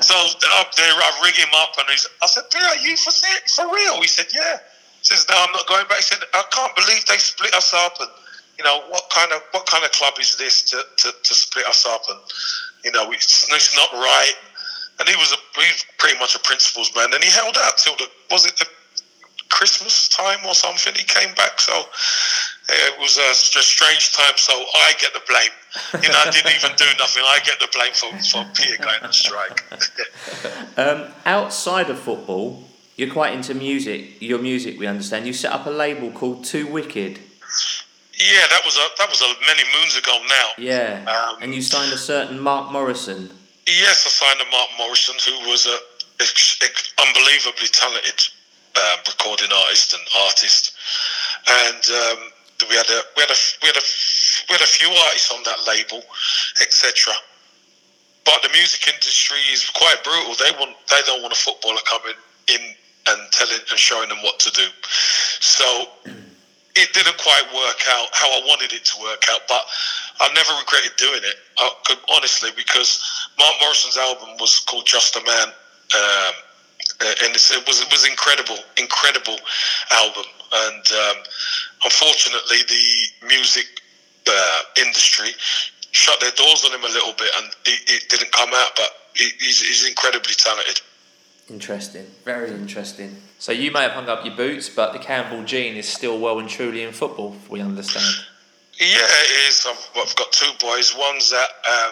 So up there, I ring him up and he's, I said, Pierre, are you for, for real? He said, yeah. He says, no, I'm not going back. He said, I can't believe they split us up. And, you know, what kind of what kind of club is this to, to, to split us up? And, you know, it's, it's not right. And he was, a, he was pretty much a principles man. And he held out till the, was it the Christmas time or something? He came back. So it was a, strange time. So I get the blame. You know, I didn't even do nothing. I get the blame for, for Pierre going on strike. (laughs) Um, outside of football, you're quite into music. Your music, we understand. You set up a label called Too Wicked. yeah, that was a, that was a many moons ago now. Yeah. Um, and you signed a certain Mark Morrison. Yes, I signed a Mark Morrison, who was a unbelievably talented um, recording artist and artist, and um, we had a we had a we had a we had a few artists on that label, etc. But the music industry is quite brutal. They want they don't want a footballer coming in and telling and showing them what to do. So it didn't quite work out how I wanted it to work out, but I never regretted doing it. I honestly, because Mark Morrison's album was called Just a Man, um, and it's, it was it was incredible, incredible album. And um, unfortunately, the music uh, industry shut their doors on him a little bit, and it, it didn't come out. But he, he's, he's incredibly talented. Interesting. Very interesting. So you may have hung up your boots, but the Campbell gene is still well and truly in football. We understand. Yeah, it is. I've, I've got two boys. One's that, um,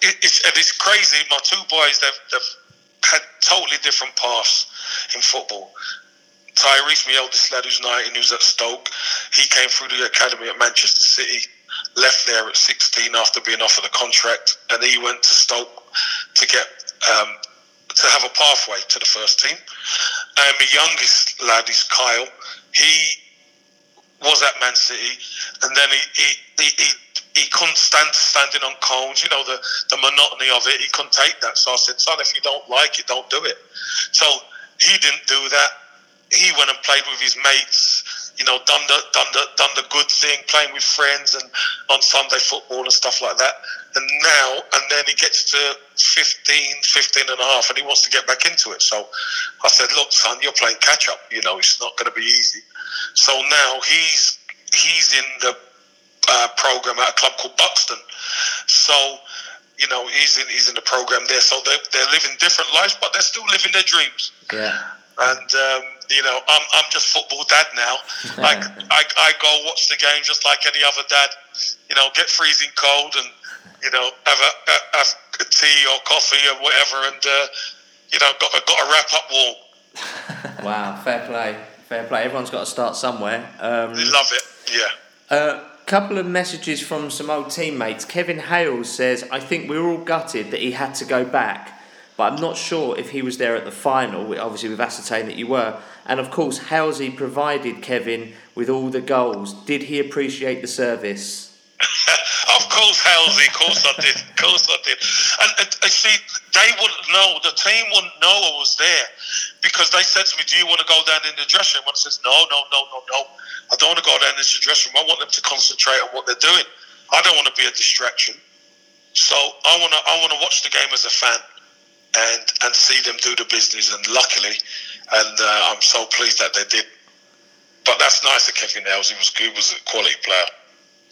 it's, and it's crazy. My two boys, they've, they've had totally different paths in football. Tyrese, my eldest lad, who's 19, who's at Stoke, he came through the academy at Manchester City, left there at 16 after being offered a contract, and he went to Stoke to get um, to have a pathway to the first team. And my youngest lad is Kyle. He was at Man City, and then he he, he, he, he couldn't stand standing on cones. You know the the monotony of it. He couldn't take that. So I said, son, if you don't like it, don't do it. So he didn't do that. He went and played with his mates. You know, done the done the done the good thing, playing with friends and on Sunday football and stuff like that. And now, and then he gets to 15, 15 and a half, and he wants to get back into it. So I said, look, son, you're playing catch up. You know, it's not going to be easy. So now he's he's in the uh, program at a club called Buxton. So you know he's in he's in the program there. So they're they're living different lives, but they're still living their dreams. Yeah. And um, you know I'm I'm just football dad now. (laughs) Like I I go watch the game just like any other dad. You know, get freezing cold and you know have a have a tea or coffee or whatever, and uh, you know got got to wrap up warm. (laughs) Wow. Fair play. Fair play. Everyone's got to start somewhere. Um, They love it. Yeah. A couple of messages from some old teammates. Kevin Hales says, I think we were all gutted that he had to go back. but I'm not sure if he was there at the final. Obviously, we've ascertained that you were. And of course, Halsey provided Kevin with all the goals. Did he appreciate the service? (laughs) of course, Halsey. Of course I did. Of course I did. And, and see, they wouldn't know. The team wouldn't know I was there because they said to me, "Do you want to go down in the dressing room?" And I says, "No, no, no, no, no. I don't want to go down in the dressing room. I want them to concentrate on what they're doing. I don't want to be a distraction. So I want to. I want to watch the game as a fan." and and see them do the business. And luckily, and uh, I'm so pleased that they did. But that's nice of Kevin Hales. He was good. Was a quality player.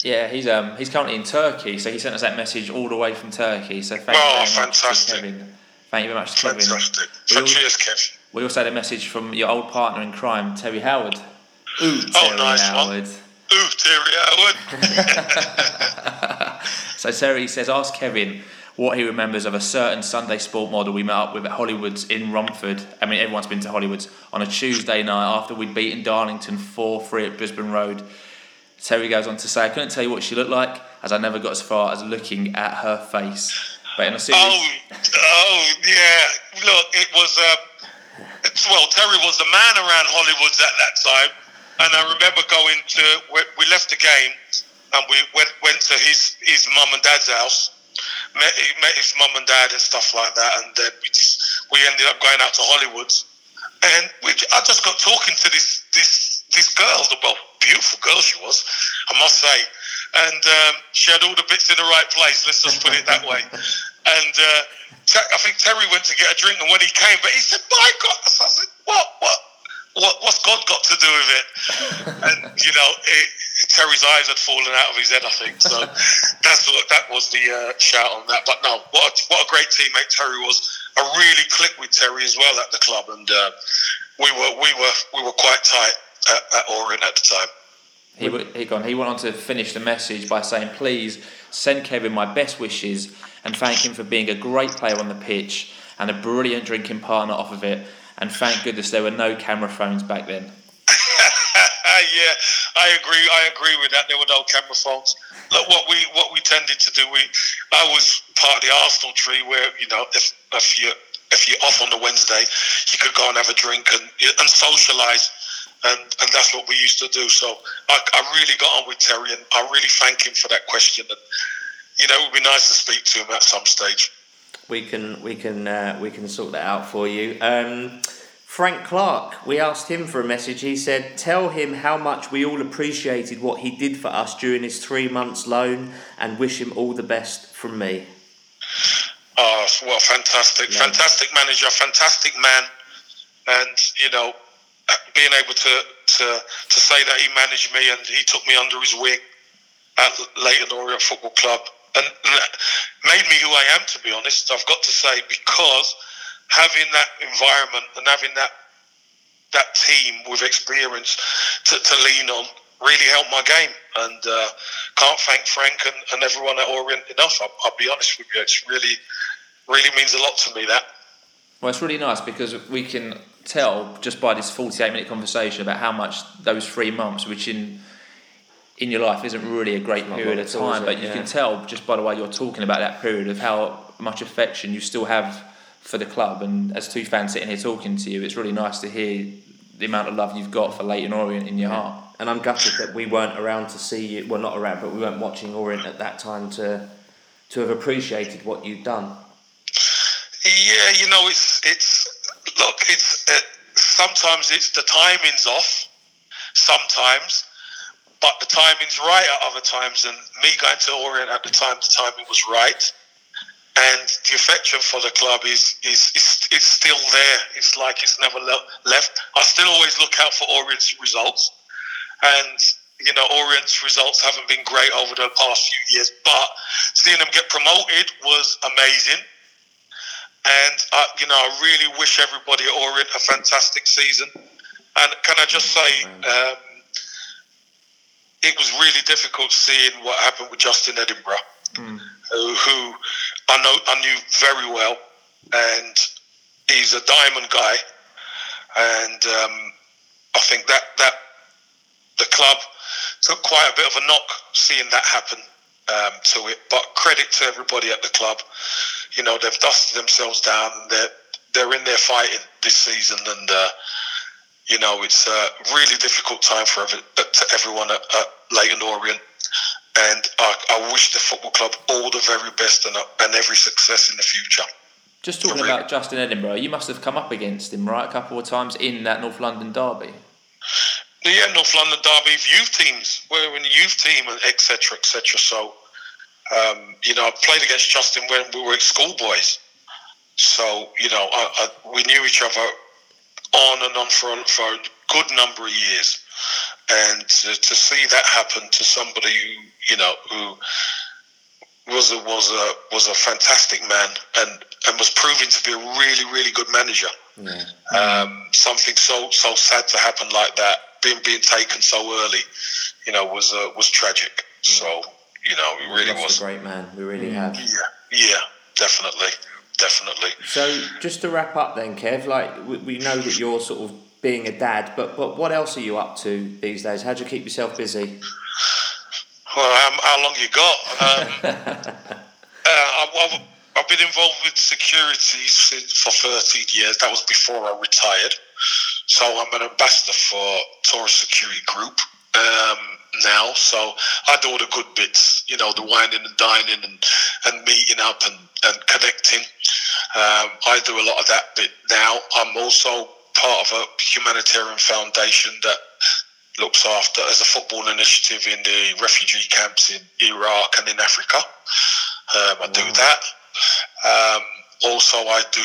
Yeah, he's um he's currently in Turkey, so he sent us that message all the way from Turkey. So thank oh, you very fantastic. much, Kevin. Thank you very much, Kevin. Fantastic. All- Cheers, Kev. We also had a message from your old partner in crime, Terry Howard. Ooh, Terry Oh, nice one. Howard. Ooh, Terry Howard. (laughs) So Terry says, ask Kevin what he remembers of a certain Sunday sport model we met up with at Hollywood's in Romford. I mean, everyone's been to Hollywood's on a Tuesday night after we'd beaten Darlington 4-3 at Brisbane Road. Terry goes on to say, I couldn't tell you what she looked like as I never got as far as looking at her face. But in a serious... Oh, oh, yeah. Look, it was. Um, well, Terry was the man around Hollywood's at that time, and I remember going to. We, left the game, and we went went to his his mum and dad's house. Met, met his mum and dad and stuff like that, and then we just we ended up going out to Hollywood's, and we, I just got talking to this this this girl, the well, beautiful girl she was, I must say, and um, she had all the bits in the right place. Let's just put it that way. (laughs) And uh, Te- I think Terry went to get a drink, and when he came, but he said, "My God!" So I said, "What? What? What? What's God got to do with it?" and you know, it, Terry's eyes had fallen out of his head. I think so. (laughs) that's what that was the uh, shout on that. But no, what a, what a great teammate Terry was. I really clicked with Terry as well at the club, and uh, we were we were we were quite tight at, at Orient at the time. He, w- he, gone, he went on to finish the message by saying, please send Kevin my best wishes and thank him for being a great player on the pitch and a brilliant drinking partner off of it. And thank goodness there were no camera phones back then. (laughs) yeah, I agree. I agree with that. There were no camera phones. Look, what we what we tended to do, we I was part of the Arsenal tree where you know if if you if you're off on the Wednesday, you could go and have a drink and and socialise, and and that's what we used to do. So I, I really got on with Terry, and I really thank him for that question. And you know, it would be nice to speak to him at some stage. We can we can uh, we can sort that out for you. Um, Frank Clark, we asked him for a message. He said, "Tell him how much we all appreciated what he did for us during his three months loan, and wish him all the best from me." Oh, well, fantastic, Yeah. fantastic manager, fantastic man, and you know, (clears throat) being able to to to say that he managed me and he took me under his wing at Leyton Orient Football Club, and, made me who I am. To be honest, I've got to say because having that environment and having that that team with experience to, to lean on really helped my game. And uh, can't thank Frank and, and everyone at Orient enough. I'll, I'll be honest with you, it's really, really means a lot to me that. Well, it's really nice because we can tell just by this 48 minute conversation about how much those three months, which in in your life isn't really a great period of at all, is time, but you Yeah. can tell just by the way you're talking about that period of how much affection you still have for the club. And as two fans sitting here talking to you, it's really nice to hear the amount of love you've got for Leyton Orient in your heart. And I'm gutted that we weren't around to see you. Well, not around, but we weren't watching Orient at that time to to have appreciated what you'd done. Yeah, you know, it's it's look, it's uh, sometimes it's the timing's off, sometimes, but the timing's right at other times. And me going to Orient at the time, the timing was right, and the affection for the club is is is it's still there. It's like it's never le- left. I still always look out for Orient's results, and you know, Orient's results haven't been great over the past few years, but seeing them get promoted was amazing. And uh, you know, I really wish everybody at Orient a fantastic season. And can I just say, um, it was really difficult seeing what happened with Justin Edinburgh, who, who I know I knew very well, and he's a diamond guy. And um, I think that that the club took quite a bit of a knock seeing that happen um, to it. But credit to everybody at the club. you know they've dusted themselves down. They're they're in there fighting this season, and uh, you know it's a really difficult time for every, to everyone at, at Leyton Orient. And I, I wish the football club all the very best and, and every success in the future. Just talking about Justin Edinburgh, you must have come up against him, right, a couple of times in that North London derby. Yeah, North London derby, youth teams. We're in the youth team, etc., etc. So, um, you know, I played against Justin when we were schoolboys. So, you know, I, I, we knew each other on and on for, for a good number of years. And to, to see that happen to somebody who, you know, who was a, was a was a fantastic man and and was proving to be a really really good manager. Yeah. Um, something so so sad to happen like that, being being taken so early, you know, was uh, was tragic. Yeah. So you know, it really was a great man. We really have. Yeah, yeah, definitely, definitely. So just to wrap up, then, Kev, like we, we know that you're sort of being a dad, but but what else are you up to these days? How do you keep yourself busy? Well, how, how long you got? Um, (laughs) uh, I've, I've been involved with security since for 13 years. That was before I retired. So I'm an ambassador for Taurus Security Group um, now. So I do all the good bits, you know, the wining and dining and, and meeting up and, and connecting. Um, I do a lot of that bit now. I'm also part of a humanitarian foundation that looks after as a football initiative in the refugee camps in Iraq and in Africa. Um, I wow. do that. Um, also, I do.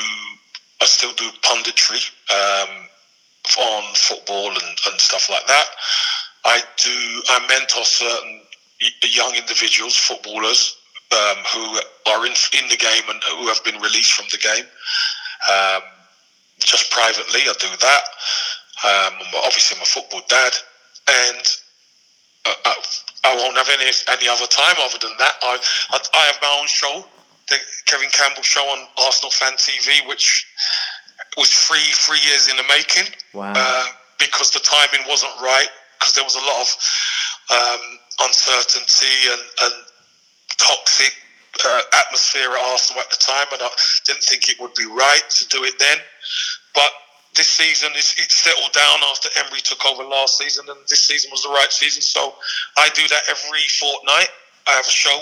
I still do punditry um, on football and, and stuff like that. I do. I mentor certain young individuals, footballers, um, who are in in the game and who have been released from the game. Just privately, I do that. Um, obviously, I'm a football dad and uh, uh, I won't have any any other time other than that. I I, I have my own show, the Kevin Campbell Show on Arsenal Fan TV, which was three three years in the making. Wow. Uh, because the timing wasn't right, because there was a lot of um, uncertainty and, and toxic uh, atmosphere at Arsenal at the time, and I didn't think it would be right to do it then. But this season it's, it settled down after Emery took over last season, and this season was the right season. So I do that every fortnight. I have a show,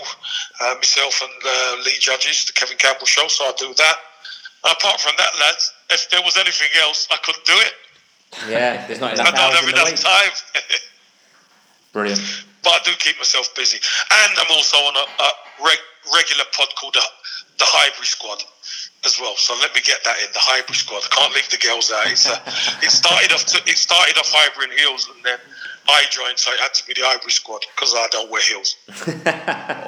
uh, myself and uh, Lee Judges, the Kevin Campbell show. So I do that. apart from that, lads, if there was anything else, I couldn't do it. Yeah, there's not (laughs) enough. I don't have enough time. (laughs) Brilliant. But I do keep myself busy, and I'm also on a, a reg- regular pod called the, the Highbury Squad as well. So let me get that in the Highbury squad. I can't leave the girls out. It's, uh, (laughs) it started off. To, it started off Highbury and heels, and then I joined, so it had to be the Highbury squad because I don't wear heels.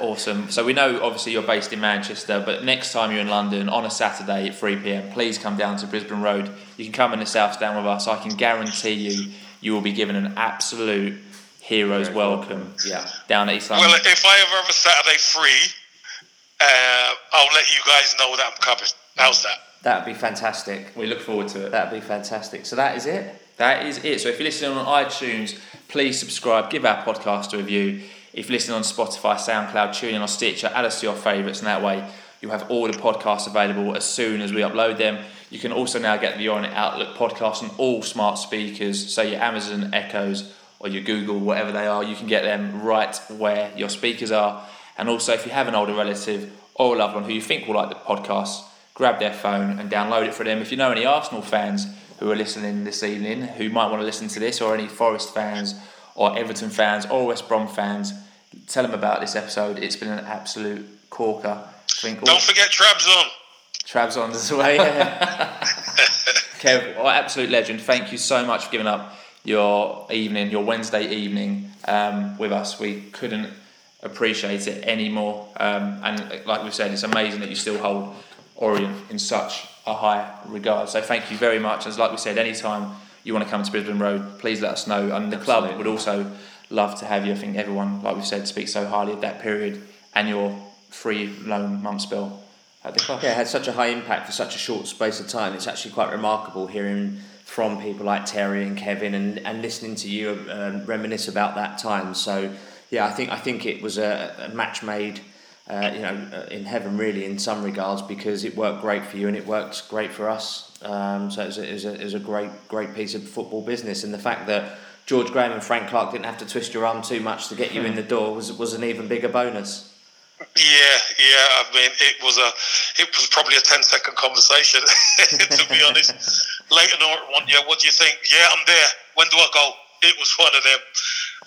(laughs) awesome. So we know obviously you're based in Manchester, but next time you're in London on a Saturday at 3 pm, please come down to Brisbane Road. You can come in the South Stand with us. I can guarantee you, you will be given an absolute hero's welcome. welcome. Yeah, down at East London. Well, if I ever have a Saturday free. Uh, I'll let you guys know that I'm coming. How's that? That'd be fantastic. We look forward to it. That'd be fantastic. So that is it. That is it. So if you're listening on iTunes, please subscribe, give our podcast a review. If you're listening on Spotify, SoundCloud, TuneIn, or Stitcher, add us to your favourites, and that way you'll have all the podcasts available as soon as we upload them. You can also now get the On Outlook podcast on all smart speakers, so your Amazon Echoes or your Google, whatever they are, you can get them right where your speakers are. And also, if you have an older relative or a loved one who you think will like the podcast, grab their phone and download it for them. If you know any Arsenal fans who are listening this evening who might want to listen to this, or any Forest fans, or Everton fans, or West Brom fans, tell them about this episode. It's been an absolute corker. Think, Don't forget Trabzon. Trabzon as (laughs) well, yeah. (laughs) Kev, oh, absolute legend. Thank you so much for giving up your evening, your Wednesday evening um, with us. We couldn't appreciate it anymore. Um, and like we've said, it's amazing that you still hold Orient in such a high regard. So thank you very much. As like we said, anytime you want to come to Brisbane Road, please let us know. And the Absolutely. club would also love to have you. I think everyone, like we said, speaks so highly of that period and your free loan month spell at the club. Yeah, it had such a high impact for such a short space of time. It's actually quite remarkable hearing from people like Terry and Kevin and, and listening to you um, reminisce about that time. So yeah, I think I think it was a, a match made uh, you know, uh, in heaven really in some regards because it worked great for you and it worked great for us. Um, so it was, a, it, was a, it was a great, great piece of football business. And the fact that George Graham and Frank Clark didn't have to twist your arm too much to get you in (laughs) the door was, was an even bigger bonus. Yeah, yeah. I mean, it was a, it was probably a 10 second conversation, (laughs) to be honest. (laughs) Leyton Orient, yeah, what do you think? Yeah, I'm there. When do I go? It was one of them.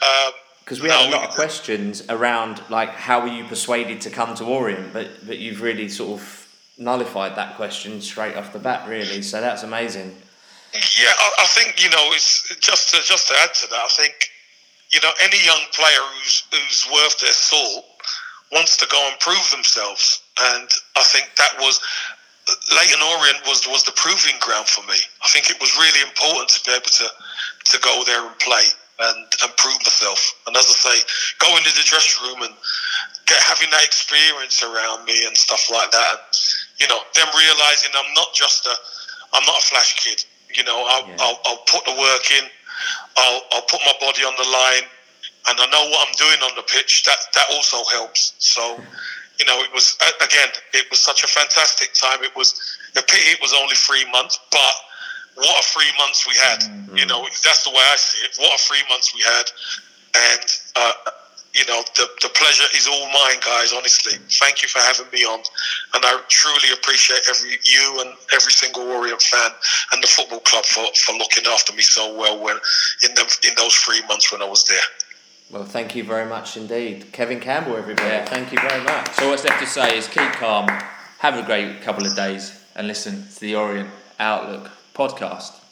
Um, because we no, had a lot of questions around like how were you persuaded to come to Orient, but but you've really sort of nullified that question straight off the bat, really. So that's amazing. Yeah, I, I think you know it's just to just to add to that. I think you know any young player who's who's worth their salt wants to go and prove themselves, and I think that was Leyton Orient was was the proving ground for me. I think it was really important to be able to to go there and play and, and prove myself. And as I say, go into the dressing room and get having that experience around me and stuff like that. And, you know, them realizing I'm not just a, I'm not a flash kid. You know, I'll, yeah. I'll, I'll put the work in. I'll, I'll put my body on the line, and I know what I'm doing on the pitch. That that also helps. So, you know, it was again, it was such a fantastic time. It was a pity it was only three months, but what a three months we had. Mm-hmm. You know, that's the way I see it. What a three months we had, and uh, you know, the the pleasure is all mine, guys. Honestly, thank you for having me on, and I truly appreciate every you and every single Orient fan and the football club for, for looking after me so well when in them in those three months when I was there. Well, thank you very much indeed, Kevin Campbell. Everybody, yeah. thank you very much. So what's left to say is keep calm, have a great couple of days, and listen to the Orient Outlook podcast.